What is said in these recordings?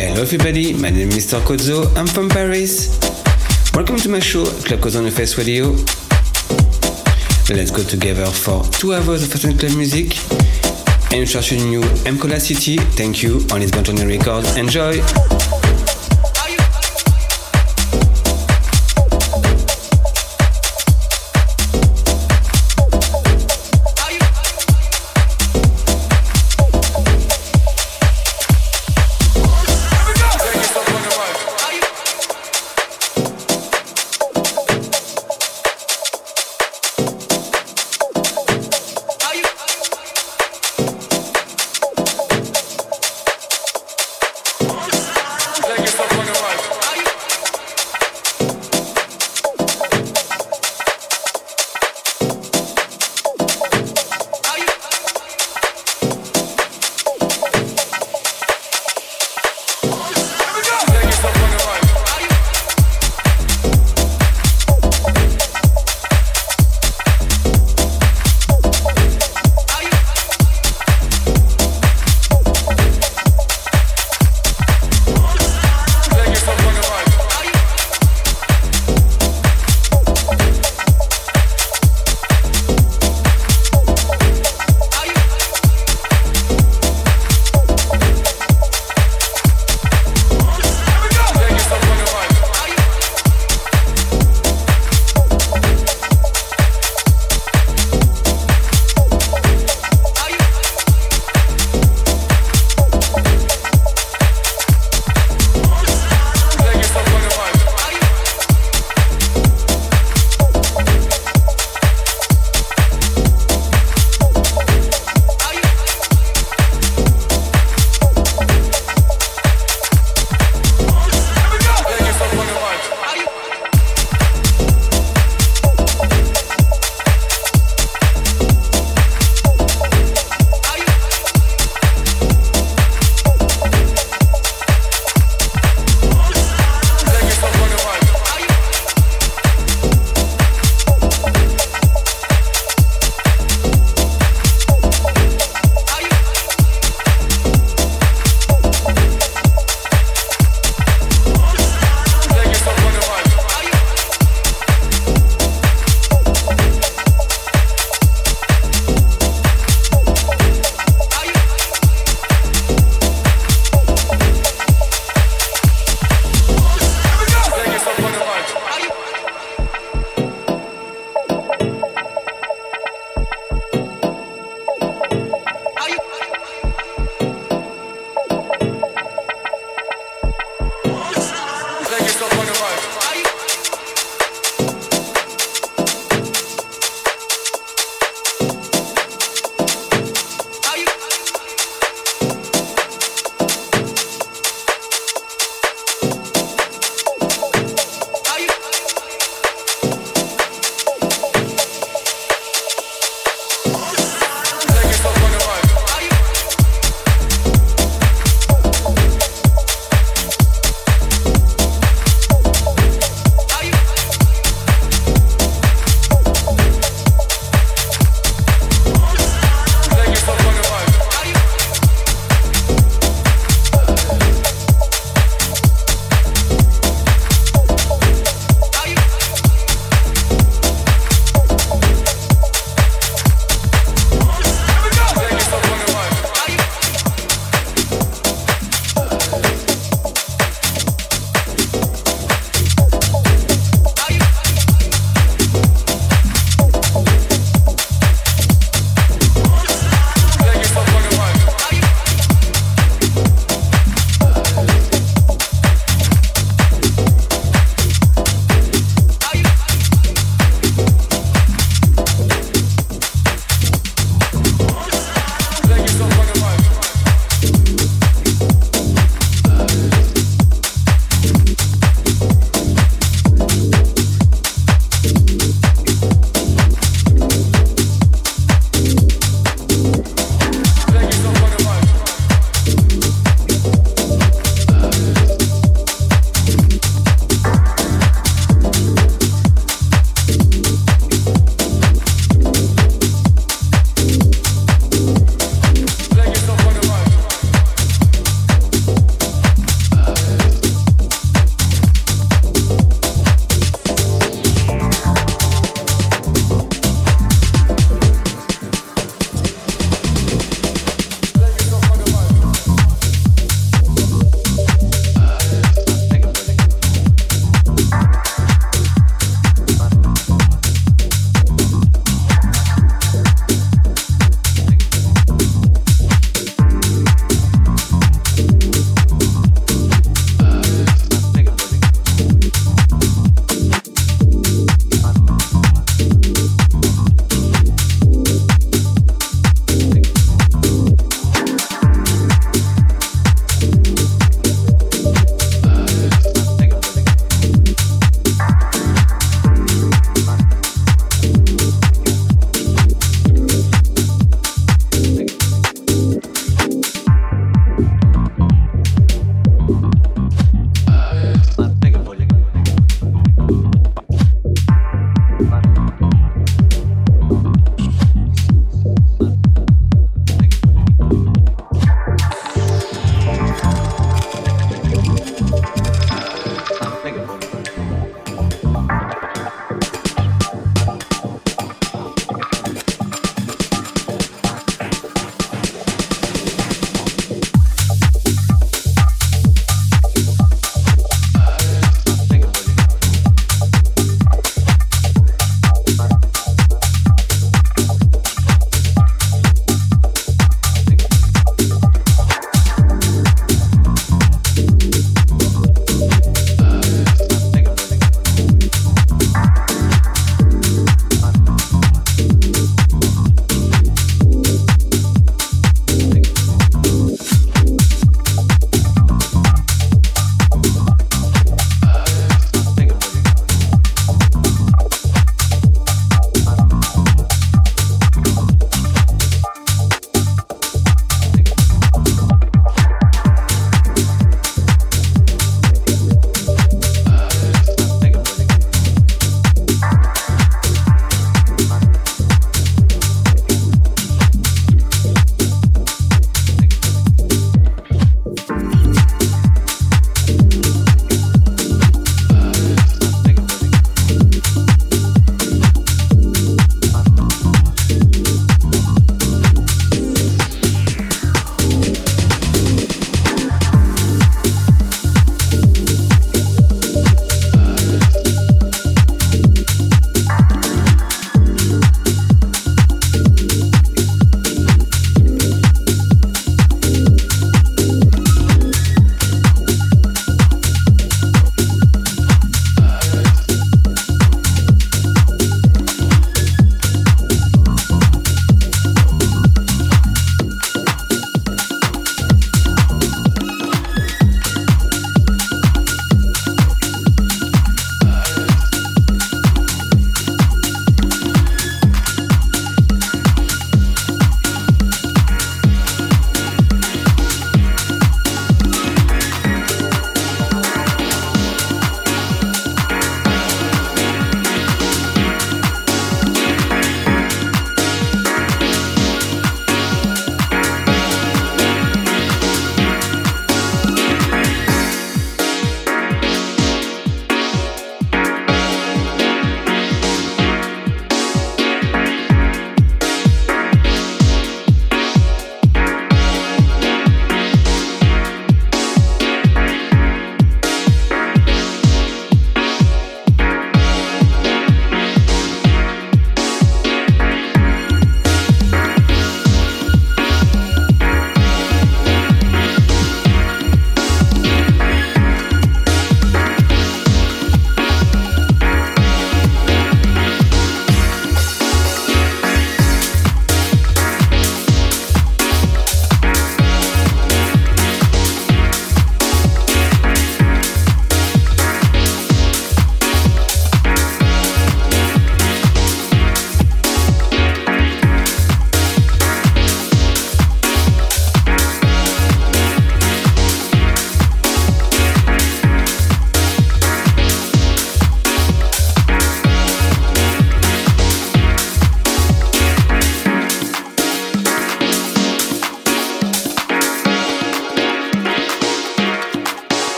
Hello everybody, my name is Mr. Kozo, I'm from Paris. Welcome to my show, Club Kozo on the Face Radio. Let's go together for two hours of Fast Club music. And introduction new M Cola City, thank you, on Lisbon Records. Enjoy!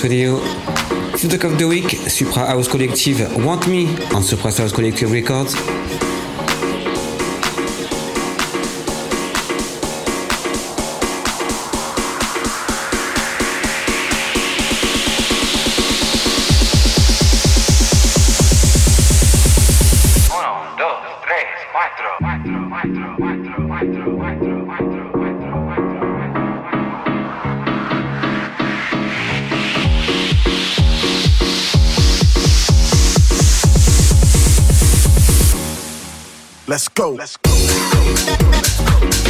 C'est Close on Face Radio. Feedback of the Week, Supra House Collective Want Me on Supra House Collective Records. Let's go. Let's go.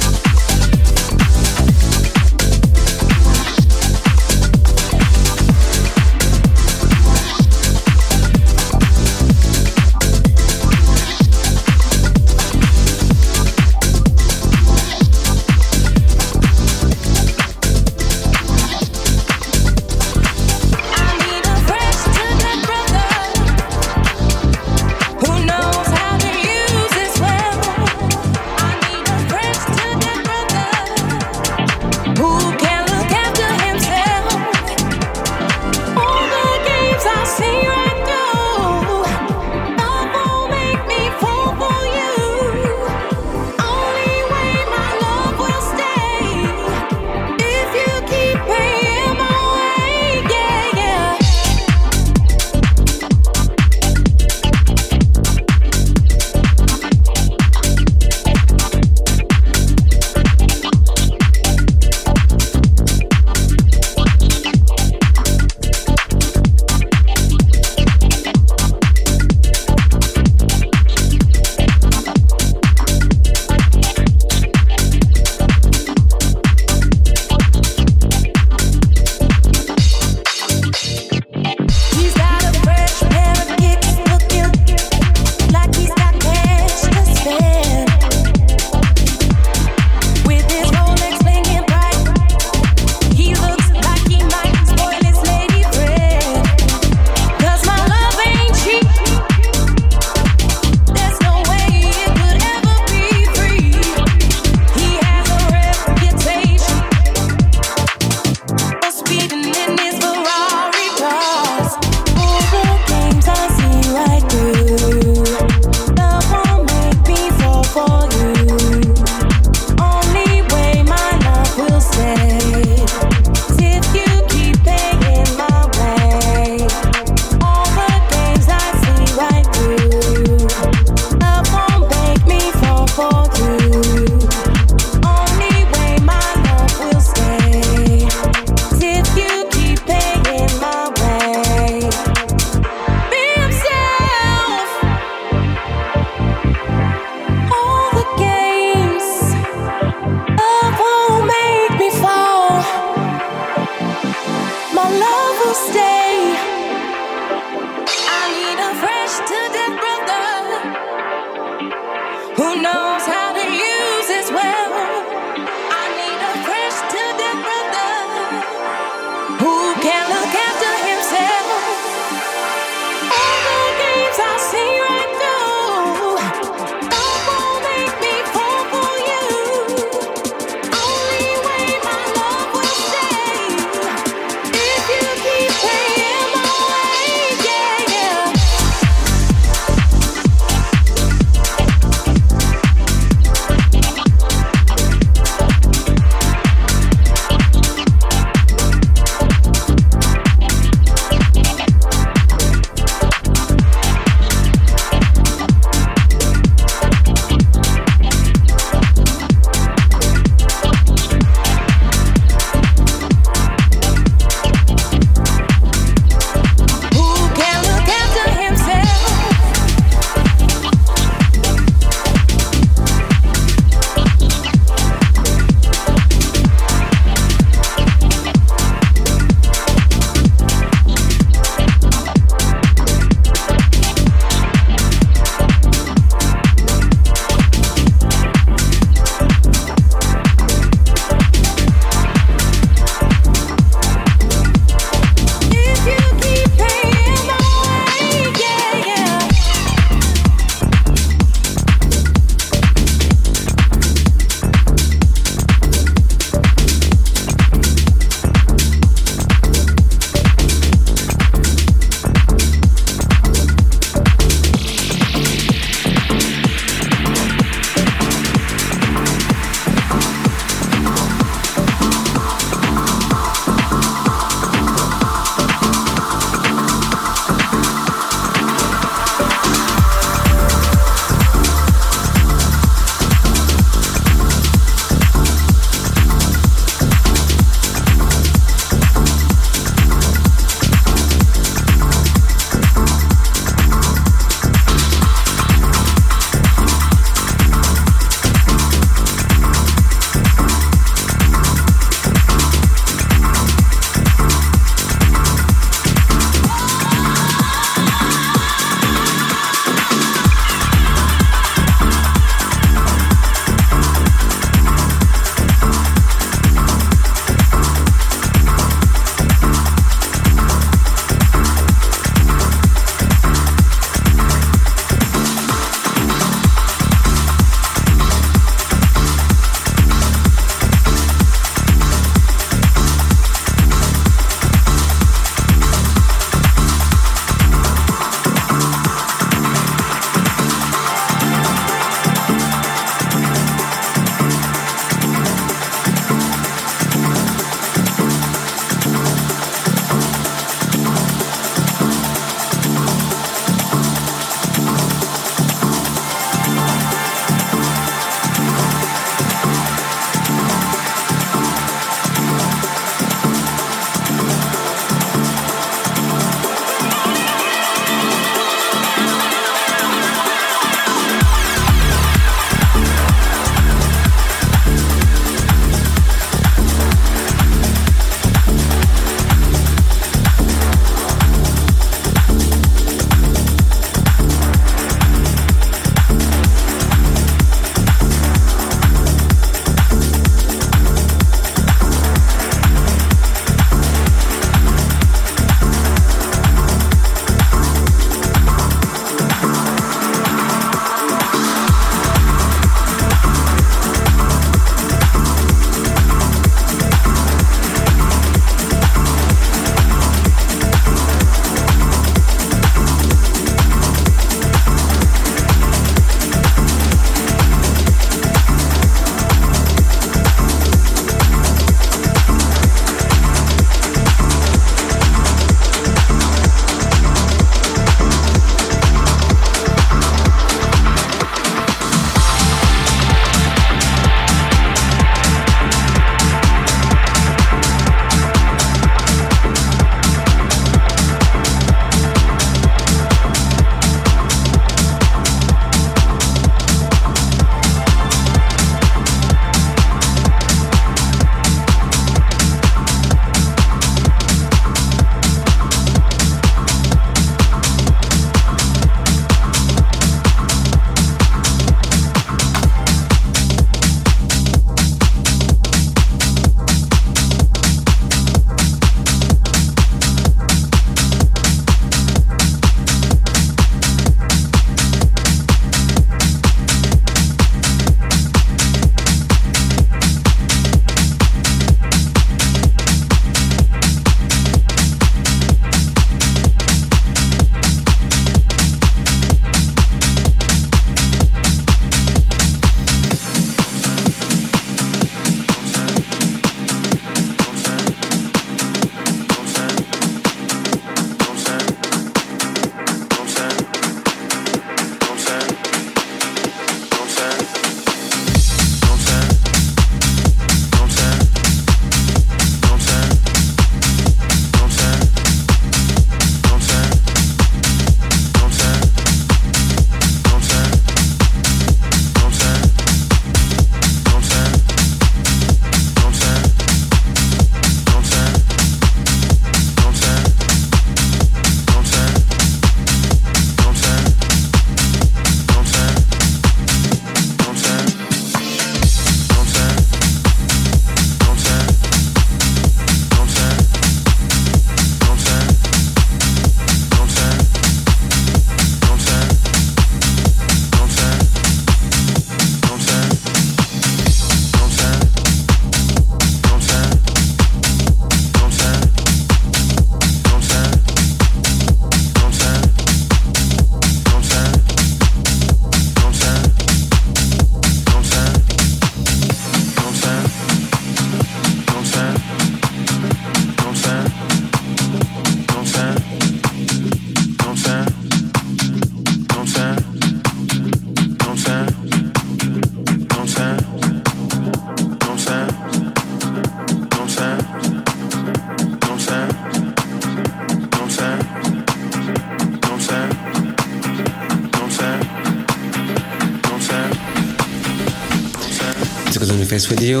Face Radio.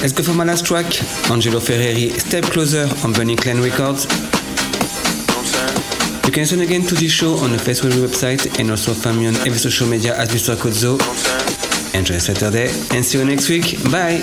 Let's go for my last track? Angelo Ferreri, Step Closer on Burning Clan Records. You can listen again to this show on the Facebook website and also find me on every social media as Mr. Kozo. Enjoy Saturday and see you next week. Bye!